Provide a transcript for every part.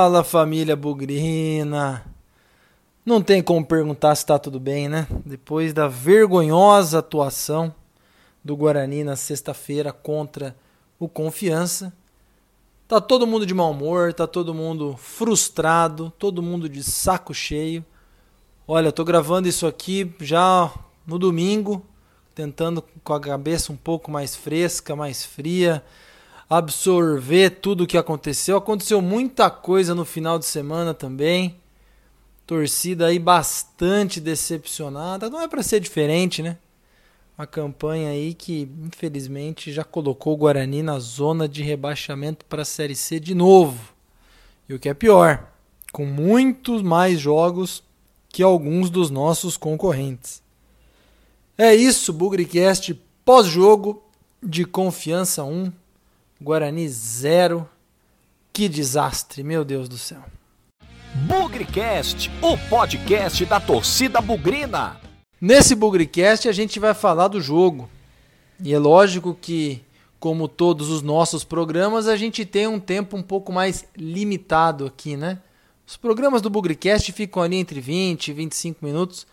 Fala família Bugrina! Não tem como perguntar se está tudo bem, né? Depois da vergonhosa atuação do Guarani na sexta-feira contra o Confiança, tá todo mundo de mau humor, tá todo mundo frustrado, todo mundo de saco cheio. Olha, eu tô gravando isso aqui já no domingo, tentando com a cabeça um pouco mais fresca, mais fria, absorver tudo o que aconteceu. Aconteceu muita coisa no final de semana também. Torcida aí bastante decepcionada. Não é para ser diferente, né? Uma campanha aí que infelizmente já colocou o Guarani na zona de rebaixamento para a Série C de novo. E o que é pior, com muitos mais jogos que alguns dos nossos concorrentes. É isso, Bugricast pós-jogo de Confiança 1, Guarani 0. Que desastre, meu Deus do céu. Bugricast, o podcast da torcida bugrina. Nesse Bugricast a gente vai falar do jogo. E é lógico que, como todos os nossos programas, a gente tem um tempo um pouco mais limitado aqui, né? Os programas do Bugricast ficam ali entre 20 e 25 minutos.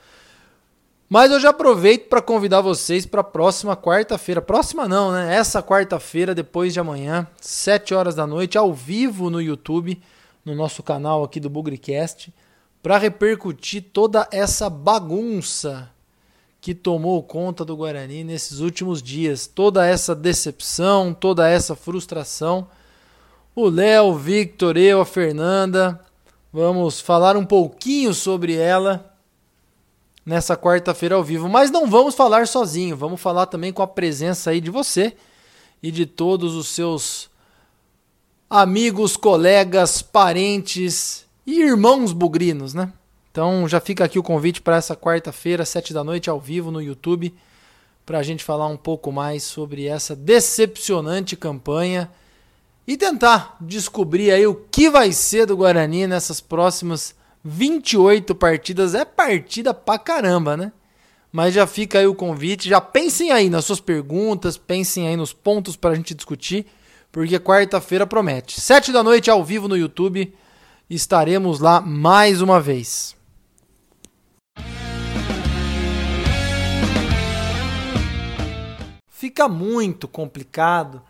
Mas eu já aproveito para convidar vocês para a próxima quarta-feira. Próxima não, né? Essa quarta-feira, depois de amanhã, 7 horas da noite, ao vivo no YouTube, no nosso canal aqui do Bugricast, para repercutir toda essa bagunça que tomou conta do Guarani nesses últimos dias. Toda essa decepção, toda essa frustração. O Léo, o Victor, eu, a Fernanda, vamos falar um pouquinho sobre ela nessa quarta-feira ao vivo. Mas não vamos falar sozinho, vamos falar também com a presença aí de você e de todos os seus amigos, colegas, parentes e irmãos bugrinos, né? Então já fica aqui o convite para essa quarta-feira, sete da noite, ao vivo no YouTube, para a gente falar um pouco mais sobre essa decepcionante campanha e tentar descobrir aí o que vai ser do Guarani nessas próximas 28 partidas é partida pra caramba, né? Mas já fica aí o convite, já pensem aí nas suas perguntas, pensem aí nos pontos para a gente discutir, porque quarta-feira promete. Sete da noite ao vivo no YouTube, estaremos lá mais uma vez. Fica muito complicado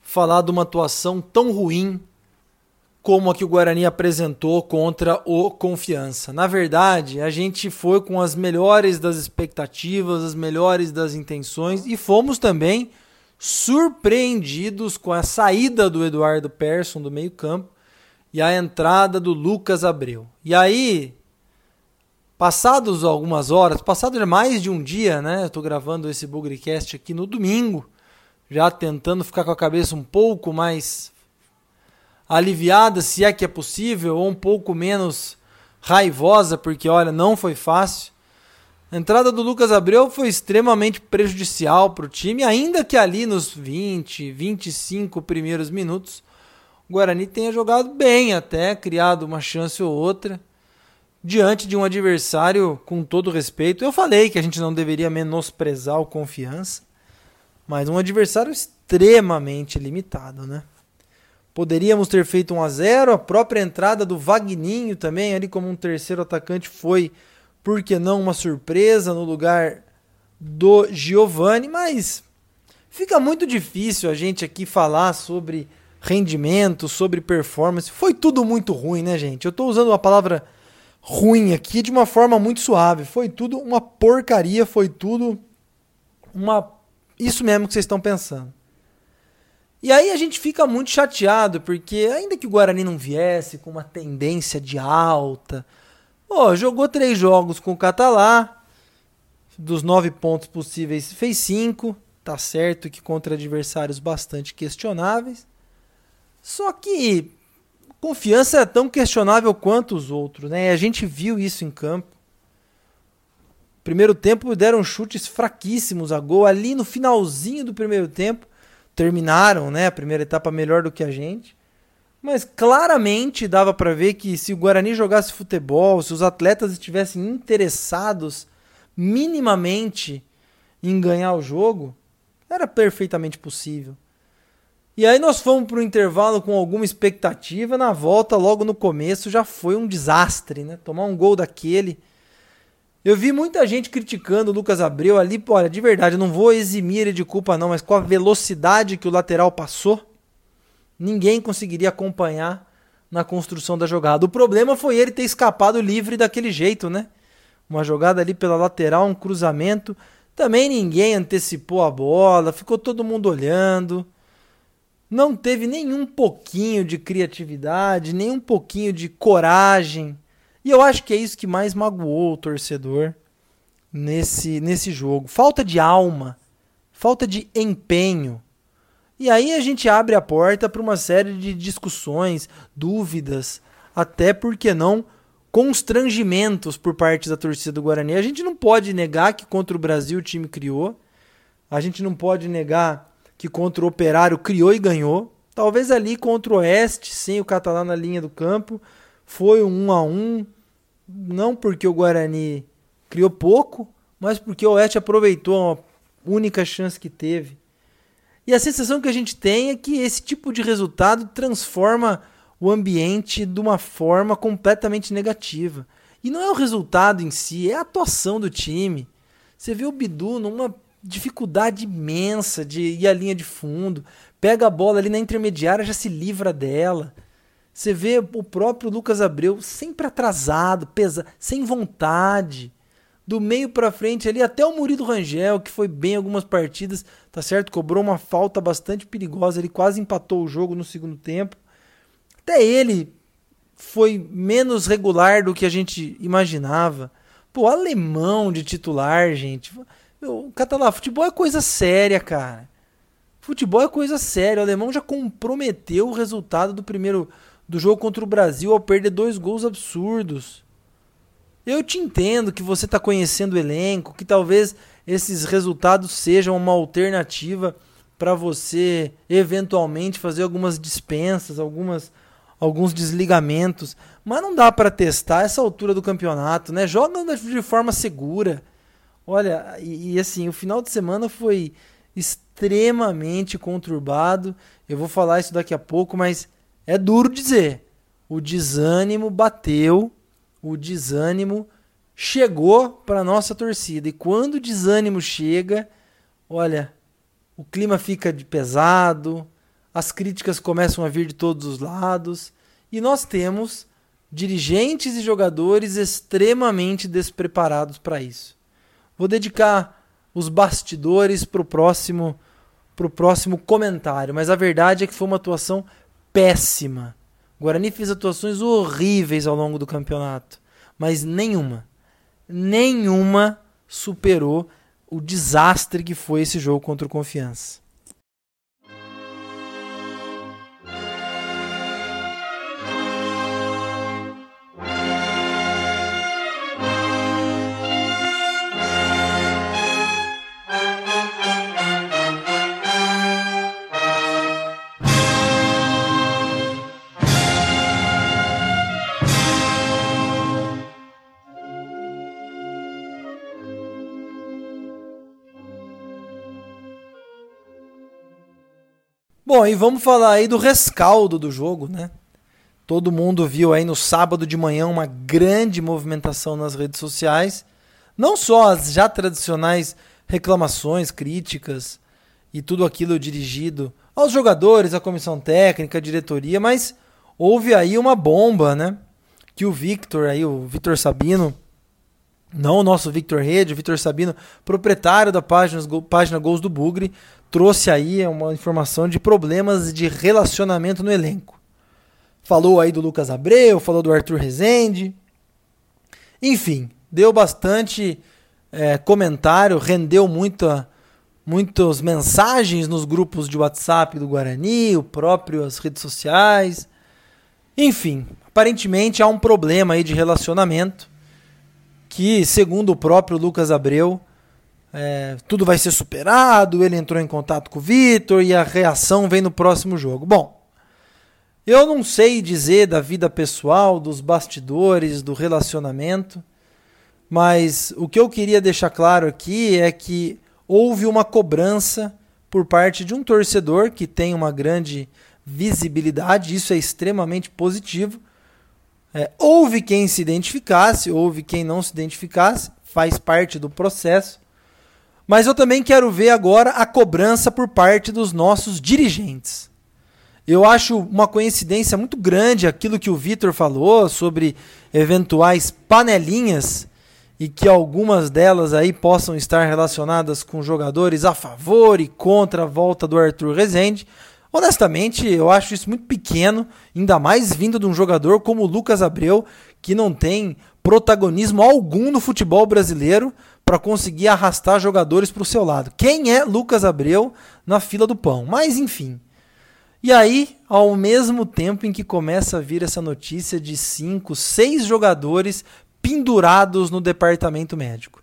falar de uma atuação tão ruim como a que o Guarani apresentou contra o Confiança. Na verdade, a gente foi com as melhores das expectativas, as melhores das intenções e fomos também surpreendidos com a saída do Eduardo Persson do meio-campo e a entrada do Lucas Abreu. E aí, passados algumas horas, passado mais de um dia, né? Eu tô gravando esse Bugrecast aqui no domingo, já tentando ficar com a cabeça um pouco mais aliviada, se é que é possível, ou um pouco menos raivosa, porque olha, não foi fácil. A entrada do Lucas Abreu foi extremamente prejudicial para o time, ainda que ali nos 20, 25 primeiros minutos, o Guarani tenha jogado bem até, criado uma chance ou outra, diante de um adversário com todo respeito. Eu falei que a gente não deveria menosprezar o confiança, mas um adversário extremamente limitado, né? Poderíamos ter feito 1 a 0 A própria entrada do Vagninho também, ali como um terceiro atacante, foi, por que não, uma surpresa no lugar do Giovani. Mas fica muito difícil a gente aqui falar sobre rendimento, sobre performance. Foi tudo muito ruim, né, gente? Eu estou usando a palavra ruim aqui de uma forma muito suave. Foi tudo uma porcaria, foi tudo uma. Isso mesmo que vocês estão pensando. E aí a gente fica muito chateado, porque ainda que o Guarani não viesse com uma tendência de alta, ó, jogou três jogos com o Catalá, dos nove pontos possíveis fez cinco, tá certo que contra adversários bastante questionáveis. Só que confiança é tão questionável quanto os outros, né? E a gente viu isso em campo. Primeiro tempo deram chutes fraquíssimos a gol ali no finalzinho do primeiro tempo terminaram né, a primeira etapa melhor do que a gente. Mas claramente dava para ver que se o Guarani jogasse futebol, se os atletas estivessem interessados minimamente em ganhar o jogo, era perfeitamente possível. E aí nós fomos para o intervalo com alguma expectativa, na volta, logo no começo, já foi um desastre, né? Tomar um gol daquele. Eu vi muita gente criticando o Lucas Abreu ali, olha, de verdade, eu não vou eximir ele de culpa não, mas com a velocidade que o lateral passou, ninguém conseguiria acompanhar na construção da jogada. O problema foi ele ter escapado livre daquele jeito, né? Uma jogada ali pela lateral, um cruzamento. Também ninguém antecipou a bola, ficou todo mundo olhando. Não teve nenhum pouquinho de criatividade, nem um pouquinho de coragem. E eu acho que é isso que mais magoou o torcedor nesse, nesse jogo. Falta de alma, falta de empenho. E aí a gente abre a porta para uma série de discussões, dúvidas, até porque não constrangimentos por parte da torcida do Guarani. A gente não pode negar que contra o Brasil o time criou. A gente não pode negar que contra o Operário criou e ganhou. Talvez ali contra o Oeste, sem o Catalão na linha do campo, foi um 1 a 1, não porque o Guarani criou pouco, mas porque o Oeste aproveitou a única chance que teve. E a sensação que a gente tem é que esse tipo de resultado transforma o ambiente de uma forma completamente negativa. E não é o resultado em si, é a atuação do time. Você vê o Bidu numa dificuldade imensa de ir à linha de fundo, pega a bola ali na intermediária, já se livra dela. Você vê o próprio Lucas Abreu sempre atrasado, pesa, sem vontade. Do meio para frente ali até o Murilo Rangel, que foi bem algumas partidas, tá certo? Cobrou uma falta bastante perigosa, ele quase empatou o jogo no segundo tempo. Até ele foi menos regular do que a gente imaginava. Pô, alemão de titular, gente. Meu, Catalá, futebol é coisa séria, cara. Futebol é coisa séria. O alemão já comprometeu o resultado do primeiro do jogo contra o Brasil ao perder dois gols absurdos. Eu te entendo que você está conhecendo o elenco, que talvez esses resultados sejam uma alternativa para você eventualmente fazer algumas dispensas, algumas alguns desligamentos, mas não dá para testar essa altura do campeonato, né? Joga de forma segura. Olha, e, e, assim, o final de semana foi extremamente conturbado. Eu vou falar isso daqui a pouco, mas é duro dizer. O desânimo bateu, o desânimo chegou para nossa torcida. E quando o desânimo chega, olha, o clima fica pesado, as críticas começam a vir de todos os lados e nós temos dirigentes e jogadores extremamente despreparados para isso. Vou dedicar os bastidores para o próximo, próximo comentário, mas a verdade é que foi uma atuação péssima. O Guarani fez atuações horríveis ao longo do campeonato, mas nenhuma, nenhuma superou o desastre que foi esse jogo contra o Confiança. Bom, e vamos falar aí do rescaldo do jogo, né? Todo mundo viu aí no sábado de manhã uma grande movimentação nas redes sociais. Não só as já tradicionais reclamações, críticas e tudo aquilo dirigido aos jogadores, à comissão técnica, à diretoria, mas houve aí uma bomba, né? Que o Victor, aí, o Victor Sabino, não o nosso Victor Rede, o Victor Sabino, proprietário da página, página Gols do Bugre, trouxe aí uma informação de problemas de relacionamento no elenco. Falou aí do Lucas Abreu, falou do Arthur Rezende. Enfim, deu bastante é, comentário, rendeu muita, muitas mensagens nos grupos de WhatsApp do Guarani, o próprio as redes sociais. Enfim, aparentemente há um problema aí de relacionamento que, segundo o próprio Lucas Abreu, é, tudo vai ser superado, ele entrou em contato com o Vitor e a reação vem no próximo jogo. Bom, eu não sei dizer da vida pessoal, dos bastidores, do relacionamento, mas o que eu queria deixar claro aqui é que houve uma cobrança por parte de um torcedor que tem uma grande visibilidade, isso é extremamente positivo. É, houve quem se identificasse, houve quem não se identificasse, faz parte do processo. Mas eu também quero ver agora a cobrança por parte dos nossos dirigentes. Eu acho uma coincidência muito grande aquilo que o Vitor falou sobre eventuais panelinhas e que algumas delas aí possam estar relacionadas com jogadores a favor e contra a volta do Arthur Rezende. Honestamente, eu acho isso muito pequeno, ainda mais vindo de um jogador como o Lucas Abreu, que não tem protagonismo algum no futebol brasileiro, para conseguir arrastar jogadores para o seu lado. Quem é Lucas Abreu na fila do pão? Mas enfim. E aí, ao mesmo tempo em que começa a vir essa notícia de cinco, seis jogadores pendurados no departamento médico.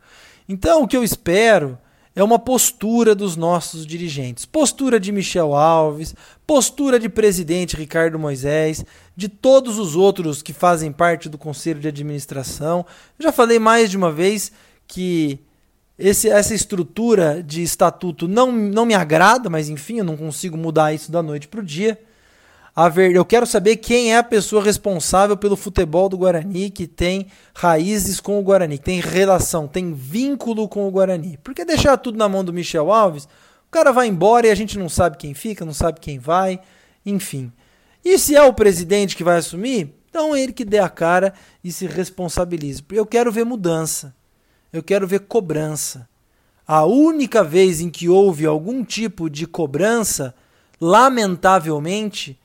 Então, o que eu espero é uma postura dos nossos dirigentes. Postura de Michel Alves, postura de presidente Ricardo Moisés, de todos os outros que fazem parte do conselho de administração. Eu já falei mais de uma vez que esse, essa estrutura de estatuto não, não me agrada, mas enfim, eu não consigo mudar isso da noite para o dia. A ver, eu quero saber quem é a pessoa responsável pelo futebol do Guarani, que tem raízes com o Guarani, que tem relação, tem vínculo com o Guarani. Porque deixar tudo na mão do Michel Alves, o cara vai embora e a gente não sabe quem fica, não sabe quem vai, enfim. E se é o presidente que vai assumir, então é ele que dê a cara e se responsabilize. Eu quero ver mudança eu quero ver cobrança. A única vez em que houve algum tipo de cobrança, lamentavelmente,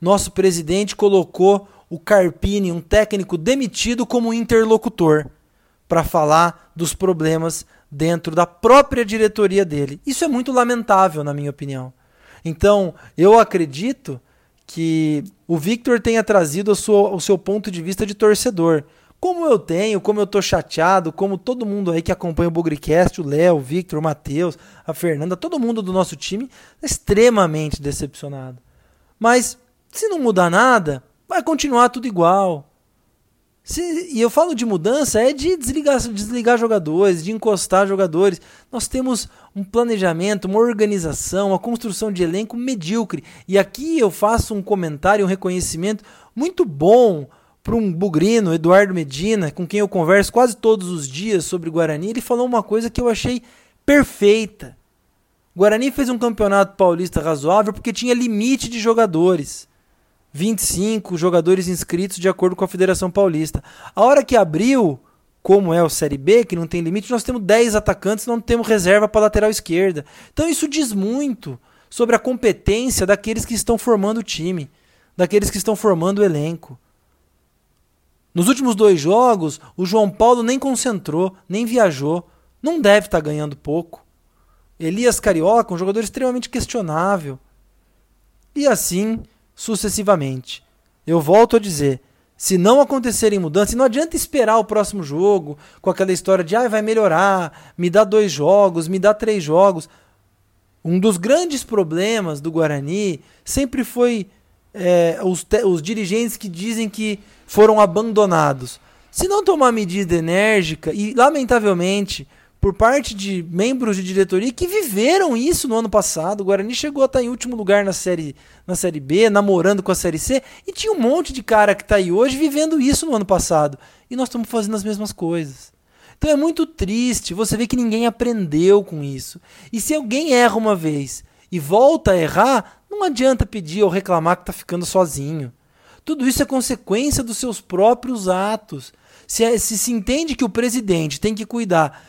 nosso presidente colocou o Carpini, um técnico demitido, como interlocutor para falar dos problemas dentro da própria diretoria dele. Isso é muito lamentável, na minha opinião. Então, eu acredito que o Victor tenha trazido sua, o seu ponto de vista de torcedor. Como eu tenho, como eu tô chateado, como todo mundo aí que acompanha o Bugrecast, o Léo, o Victor, o Matheus, a Fernanda, todo mundo do nosso time é extremamente decepcionado. Mas se não mudar nada, vai continuar tudo igual. Se, e eu falo de mudança, é de desligar, desligar jogadores, de encostar jogadores. Nós temos um planejamento, uma organização, uma construção de elenco medíocre. E aqui eu faço um comentário, um reconhecimento muito bom para um bugrino, Eduardo Medina, com quem eu converso quase todos os dias sobre Guarani, ele falou uma coisa que eu achei perfeita. Guarani fez um campeonato paulista razoável porque tinha limite de jogadores. 25 jogadores inscritos de acordo com a Federação Paulista. A hora que abriu, como é o Série B, que não tem limite, nós temos 10 atacantes, não temos reserva para lateral esquerda. Então isso diz muito sobre a competência daqueles que estão formando o time, daqueles que estão formando o elenco. Nos últimos dois jogos, o João Paulo nem concentrou, nem viajou. Não deve estar tá ganhando pouco. Elias Carioca, um jogador extremamente questionável. E assim sucessivamente. Eu volto a dizer: se não acontecerem mudanças, não adianta esperar o próximo jogo com aquela história de ah, vai melhorar, me dá dois jogos, me dá três jogos. Um dos grandes problemas do Guarani sempre foi é, os, os dirigentes que dizem que foram abandonados. Se não tomar medida enérgica, e lamentavelmente, por parte de membros de diretoria que viveram isso no ano passado, o Guarani chegou a estar em último lugar na série, na série B, namorando com a Série C, e tinha um monte de cara que está aí hoje vivendo isso no ano passado. E nós estamos fazendo as mesmas coisas. Então é muito triste você ver que ninguém aprendeu com isso. E se alguém erra uma vez e volta a errar, não adianta pedir ou reclamar que está ficando sozinho. Tudo isso é consequência dos seus próprios atos. Se, é, se se entende que o presidente tem que cuidar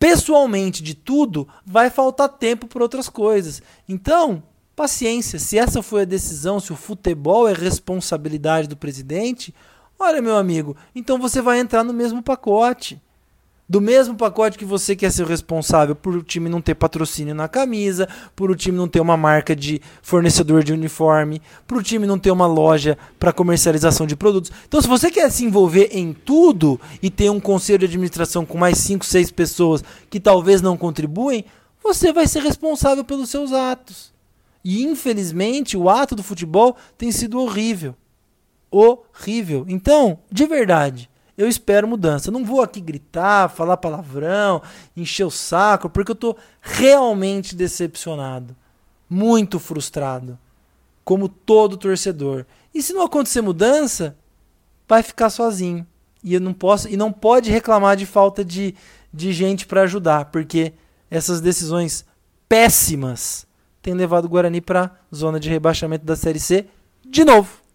pessoalmente de tudo, vai faltar tempo para outras coisas. Então, paciência. Se essa foi a decisão, se o futebol é responsabilidade do presidente, olha, meu amigo, então você vai entrar no mesmo pacote. Do mesmo pacote que você quer ser responsável por o time não ter patrocínio na camisa, por o time não ter uma marca de fornecedor de uniforme, por o time não ter uma loja para comercialização de produtos. Então, se você quer se envolver em tudo e ter um conselho de administração com mais 5, 6 pessoas que talvez não contribuem, você vai ser responsável pelos seus atos. E infelizmente, o ato do futebol tem sido horrível. Horrível. Então, de verdade, eu espero mudança. não vou aqui gritar, falar palavrão, encher o saco, porque eu estou realmente decepcionado. muito frustrado, como todo torcedor. E se não acontecer mudança, vai ficar sozinho. E eu não posso e não pode reclamar de falta de, de gente para ajudar, porque essas decisões péssimas têm levado o Guarani para zona de rebaixamento da Série C de novo.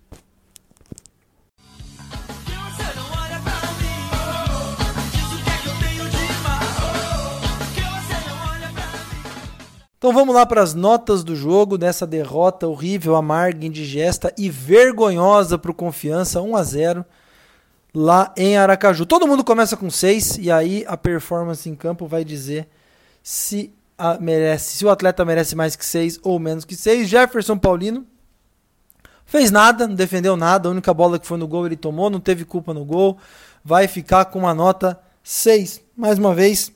Então vamos lá para as notas do jogo dessa derrota horrível, amarga, indigesta e vergonhosa para o Confiança 1 a 0 lá em Aracaju. Todo mundo começa com 6 e aí a performance em campo vai dizer se a, merece, se o atleta merece mais que 6 ou menos que 6. Jefferson Paulino fez nada, não defendeu nada, a única bola que foi no gol ele tomou, não teve culpa no gol. Vai ficar com uma nota 6. Mais uma vez,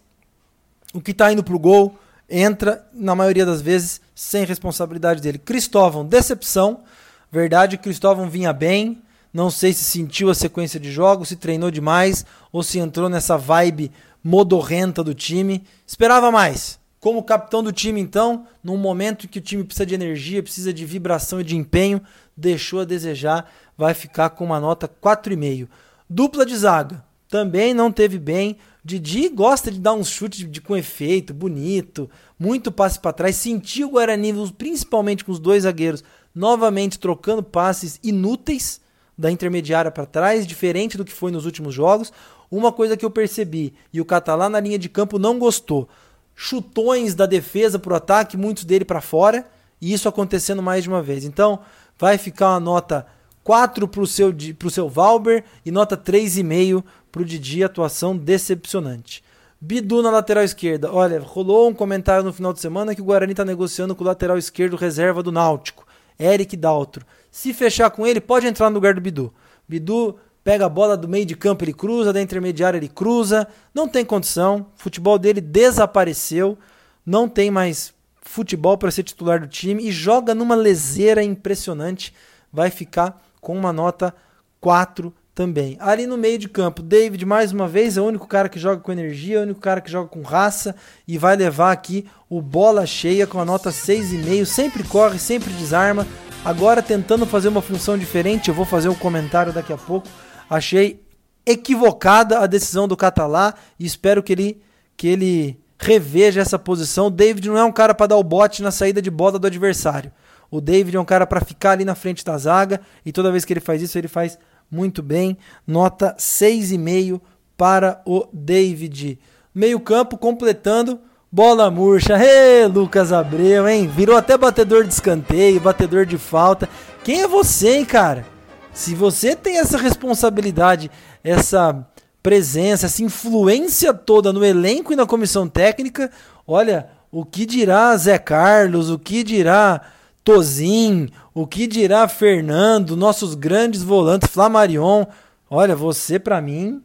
o que está indo para o gol entra, na maioria das vezes, sem responsabilidade dele. Cristóvão, decepção. Verdade, Cristóvão vinha bem. Não sei se sentiu a sequência de jogos, se treinou demais ou se entrou nessa vibe modorrenta do time. Esperava mais. Como capitão do time, então, num momento que o time precisa de energia, precisa de vibração e de empenho, deixou a desejar, vai ficar com uma nota 4,5. Dupla de zaga, também não teve bem. Didi gosta de dar uns chutes de, de, com efeito, bonito, muito passe para trás. Sentiu o Guarani, principalmente com os dois zagueiros, novamente trocando passes inúteis da intermediária para trás, diferente do que foi nos últimos jogos. Uma coisa que eu percebi, e o Catalá na linha de campo não gostou: chutões da defesa para o ataque, muitos dele para fora, e isso acontecendo mais de uma vez. Então, vai ficar uma nota 4 para o seu, seu Valber e nota 3,5 para o Didi, atuação decepcionante. Bidu na lateral esquerda. Olha, rolou um comentário no final de semana que o Guarani está negociando com o lateral esquerdo reserva do Náutico, Eric Daltro. Se fechar com ele, pode entrar no lugar do Bidu. Bidu pega a bola do meio de campo, ele cruza, da intermediária ele cruza. Não tem condição. O futebol dele desapareceu. Não tem mais futebol para ser titular do time e joga numa leseira impressionante. Vai ficar com uma nota 4 também. Ali no meio de campo, David, mais uma vez, é o único cara que joga com energia, é o único cara que joga com raça e vai levar aqui o bola cheia com a nota 6,5. Sempre corre, sempre desarma. Agora tentando fazer uma função diferente, eu vou fazer um comentário daqui a pouco. Achei equivocada a decisão do Catalá e espero que ele, que ele reveja essa posição. O David não é um cara para dar o bote na saída de bola do adversário. O David é um cara para ficar ali na frente da zaga e toda vez que ele faz isso, ele faz muito bem. Nota 6,5 para o David. Meio-campo completando. Bola murcha. Ê, Lucas Abreu, hein? Virou até batedor de escanteio, batedor de falta. Quem é você, hein, cara? Se você tem essa responsabilidade, essa presença, essa influência toda no elenco e na comissão técnica, olha, o que dirá Zé Carlos, o que dirá Tozin, o que dirá Fernando, nossos grandes volantes, Flamarion. Olha, você para mim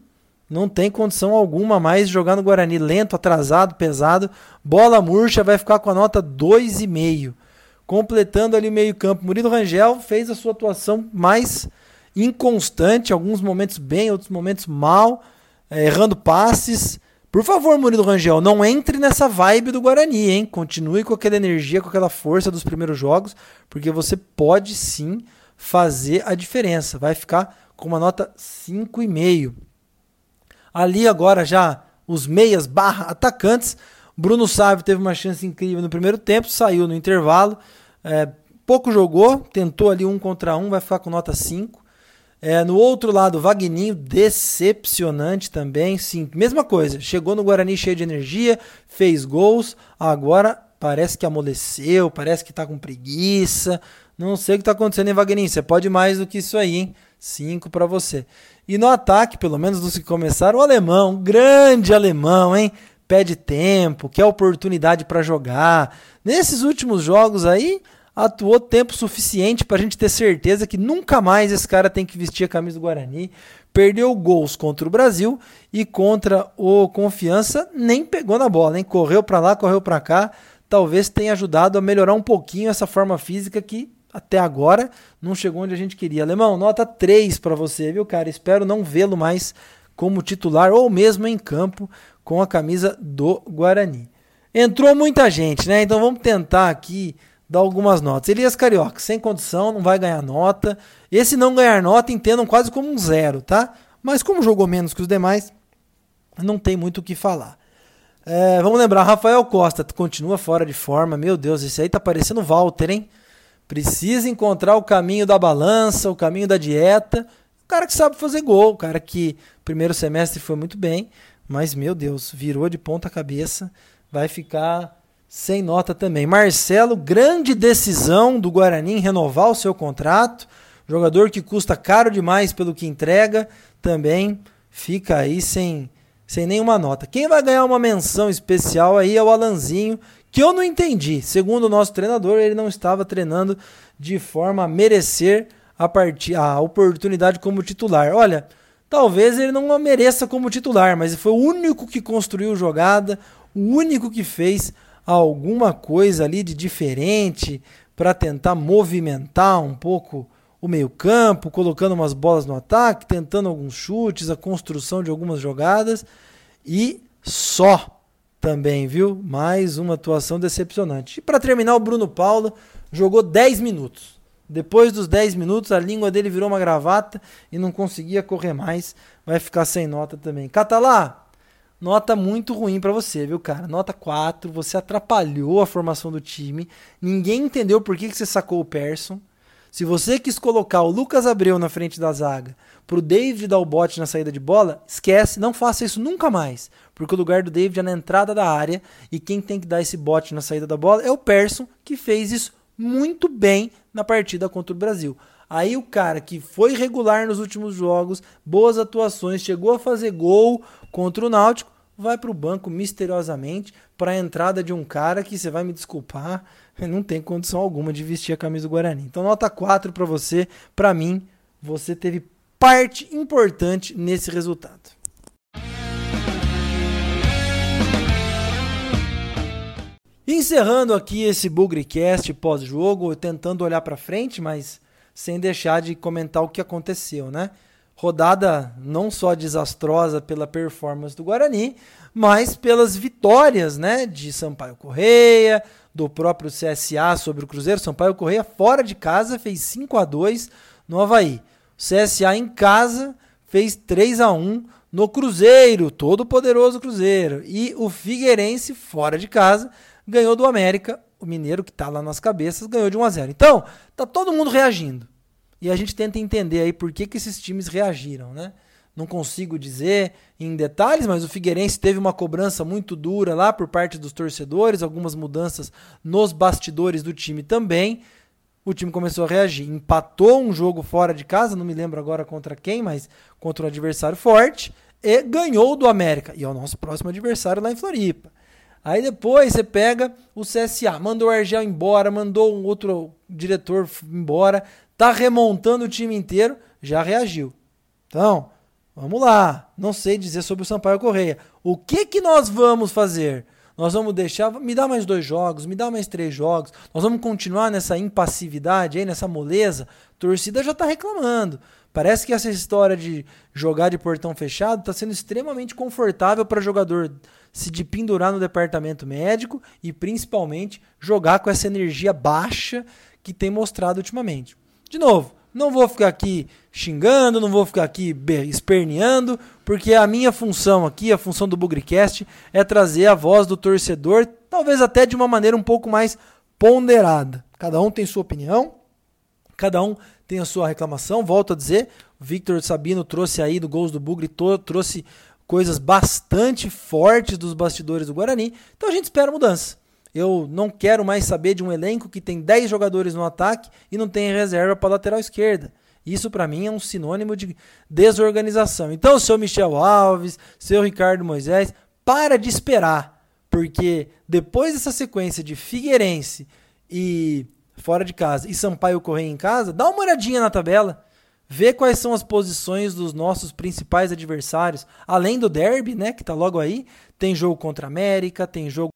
não tem condição alguma mais de jogar no Guarani. Lento, atrasado, pesado. Bola murcha, vai ficar com a nota 2,5. Completando ali o meio-campo, Murilo Rangel fez a sua atuação mais inconstante, alguns momentos bem, outros momentos mal, errando passes. Por favor, Murilo Rangel, não entre nessa vibe do Guarani, hein? Continue com aquela energia, com aquela força dos primeiros jogos, porque você pode sim fazer a diferença. Vai ficar com uma nota 5,5. Ali agora já os meias barra atacantes. Bruno Sávio teve uma chance incrível no primeiro tempo, saiu no intervalo. É, pouco jogou, tentou ali um contra um, vai ficar com nota 5. É, no outro lado, Vagninho, decepcionante também. Sim, mesma coisa. Chegou no Guarani cheio de energia, fez gols. Agora parece que amoleceu, parece que tá com preguiça. Não sei o que tá acontecendo em Vagninho. Você pode mais do que isso aí, hein? Cinco para você. E no ataque, pelo menos dos que começaram, o alemão, grande alemão, hein? Pede tempo, quer oportunidade para jogar. Nesses últimos jogos aí, atuou tempo suficiente para a gente ter certeza que nunca mais esse cara tem que vestir a camisa do Guarani. Perdeu gols contra o Brasil e contra o Confiança nem pegou na bola, hein? Correu para lá, correu para cá. Talvez tenha ajudado a melhorar um pouquinho essa forma física que até agora não chegou onde a gente queria. Alemão, nota 3 para você, viu, cara? Espero não vê-lo mais como titular ou mesmo em campo com a camisa do Guarani. Entrou muita gente, né? Então vamos tentar aqui dar algumas notas. Elias Carioca, sem condição, não vai ganhar nota. Esse não ganhar nota, entendam quase como um zero, tá? Mas como jogou menos que os demais, não tem muito o que falar. É, vamos lembrar, Rafael Costa continua fora de forma. Meu Deus, esse aí tá parecendo Walter, hein? Precisa encontrar o caminho da balança, o caminho da dieta. O cara que sabe fazer gol, o cara que primeiro semestre foi muito bem, mas meu Deus, virou de ponta cabeça, vai ficar sem nota também. Marcelo, grande decisão do Guarani em renovar o seu contrato. Jogador que custa caro demais pelo que entrega, também fica aí sem, sem nenhuma nota. Quem vai ganhar uma menção especial aí é o Alanzinho, que eu não entendi. Segundo o nosso treinador, ele não estava treinando de forma a merecer a, part... a oportunidade como titular. Olha, talvez ele não a mereça como titular, mas foi o único que construiu jogada, o único que fez alguma coisa ali de diferente para tentar movimentar um pouco o meio-campo, colocando umas bolas no ataque, tentando alguns chutes, a construção de algumas jogadas e só também, viu? Mais uma atuação decepcionante. E para terminar, o Bruno Paulo jogou 10 minutos. Depois dos 10 minutos, a língua dele virou uma gravata e não conseguia correr mais. Vai ficar sem nota também. Catalá, nota muito ruim para você, viu, cara? Nota 4, você atrapalhou a formação do time. Ninguém entendeu por que, que você sacou o Persson. Se você quis colocar o Lucas Abreu na frente da zaga, pro David dar o bote na saída de bola, esquece, não faça isso nunca mais. Porque o lugar do David é na entrada da área e quem tem que dar esse bote na saída da bola é o Persson, que fez isso muito bem na partida contra o Brasil. Aí o cara que foi regular nos últimos jogos, boas atuações, chegou a fazer gol contra o Náutico, vai para o banco misteriosamente para a entrada de um cara que você vai me desculpar, não tem condição alguma de vestir a camisa do Guarani. Então nota 4 para você, para mim, você teve parte importante nesse resultado. Encerrando aqui esse Bugrecast pós-jogo, tentando olhar para frente, mas sem deixar de comentar o que aconteceu, né? Rodada não só desastrosa pela performance do Guarani, mas pelas vitórias, né, de Sampaio Correia, do próprio CSA sobre o Cruzeiro. Sampaio Correia fora de casa fez 5 a 2 no Havaí. CSA em casa fez 3 a 1 no Cruzeiro, todo poderoso Cruzeiro. E o Figueirense fora de casa ganhou do América, o Mineiro que está lá nas cabeças ganhou de 1 a 0. Então, tá todo mundo reagindo. E a gente tenta entender aí por que, que esses times reagiram, né? Não consigo dizer em detalhes, mas o Figueirense teve uma cobrança muito dura lá por parte dos torcedores, algumas mudanças nos bastidores do time também. O time começou a reagir. Empatou um jogo fora de casa, não me lembro agora contra quem, mas contra um adversário forte, e ganhou do América. E é o nosso próximo adversário lá em Floripa. Aí depois você pega o CSA, mandou o Argel embora, mandou um outro diretor embora, tá remontando o time inteiro, já reagiu. Então, vamos lá. Não sei dizer sobre o Sampaio Correia. O que que nós vamos fazer? Nós vamos deixar, me dá mais dois jogos, me dá mais três jogos. Nós vamos continuar nessa impassividade aí, nessa moleza. A torcida já está reclamando. Parece que essa história de jogar de portão fechado está sendo extremamente confortável para jogador se de pendurar no departamento médico e principalmente jogar com essa energia baixa que tem mostrado ultimamente. De novo, não vou ficar aqui xingando, não vou ficar aqui esperneando, porque a minha função aqui, a função do Bugricast, é trazer a voz do torcedor, talvez até de uma maneira um pouco mais ponderada. Cada um tem sua opinião, cada um tem a sua reclamação. Volto a dizer, Victor Sabino trouxe aí do Gols do Bugre, trouxe coisas bastante fortes dos bastidores do Guarani. Então a gente espera mudança. Eu não quero mais saber de um elenco que tem 10 jogadores no ataque e não tem reserva para lateral esquerda. Isso para mim é um sinônimo de desorganização. Então, seu Michel Alves, seu Ricardo Moisés, para de esperar, porque depois dessa sequência de Figueirense e fora de casa e Sampaio Correia em casa, dá uma olhadinha na tabela. Vê quais são as posições dos nossos principais adversários. Além do derby, né, que tá logo aí, tem jogo contra a América, tem jogo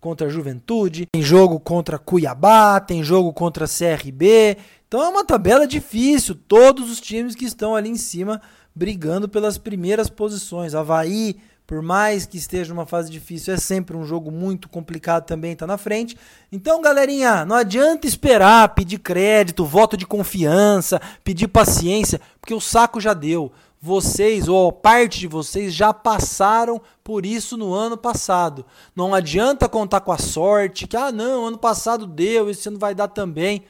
contra a Juventude, tem jogo contra Cuiabá, tem jogo contra a CRB. Então é uma tabela difícil. Todos os times que estão ali em cima brigando pelas primeiras posições. Havaí, Por mais que esteja numa fase difícil, é sempre um jogo muito complicado também, tá na frente. Então, galerinha, não adianta esperar, pedir crédito, voto de confiança, pedir paciência, porque o saco já deu. Vocês, ou parte de vocês, já passaram por isso no ano passado. Não adianta contar com a sorte, que, ah, não, ano passado deu, esse ano vai dar também.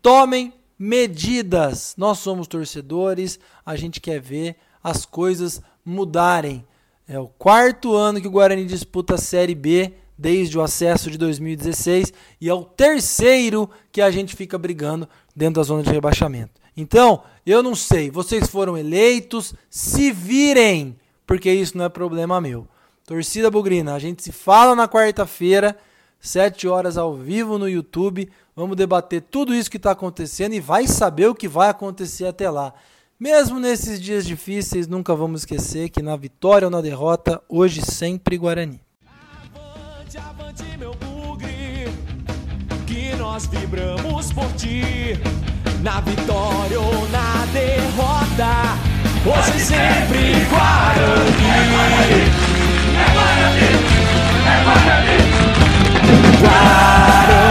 Tomem medidas. Nós somos torcedores, a gente quer ver as coisas mudarem. É o quarto ano que o Guarani disputa a Série B desde o acesso de 2016 e é o terceiro que a gente fica brigando dentro da zona de rebaixamento. Então, eu não sei, vocês foram eleitos, se virem, porque isso não é problema meu. Torcida Bugrina, a gente se fala na quarta-feira, 7 horas ao vivo no YouTube. Vamos debater tudo isso que está acontecendo e vai saber o que vai acontecer até lá. Mesmo nesses dias difíceis, nunca vamos esquecer que na vitória ou na derrota, hoje sempre Guarani. Avante, avante, meu bugre, que nós vibramos por ti na vitória ou na derrota. Hoje e sempre Guarani. É Guarani, é Guarani, é Guarani. Guarani.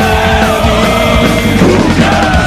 Guarani.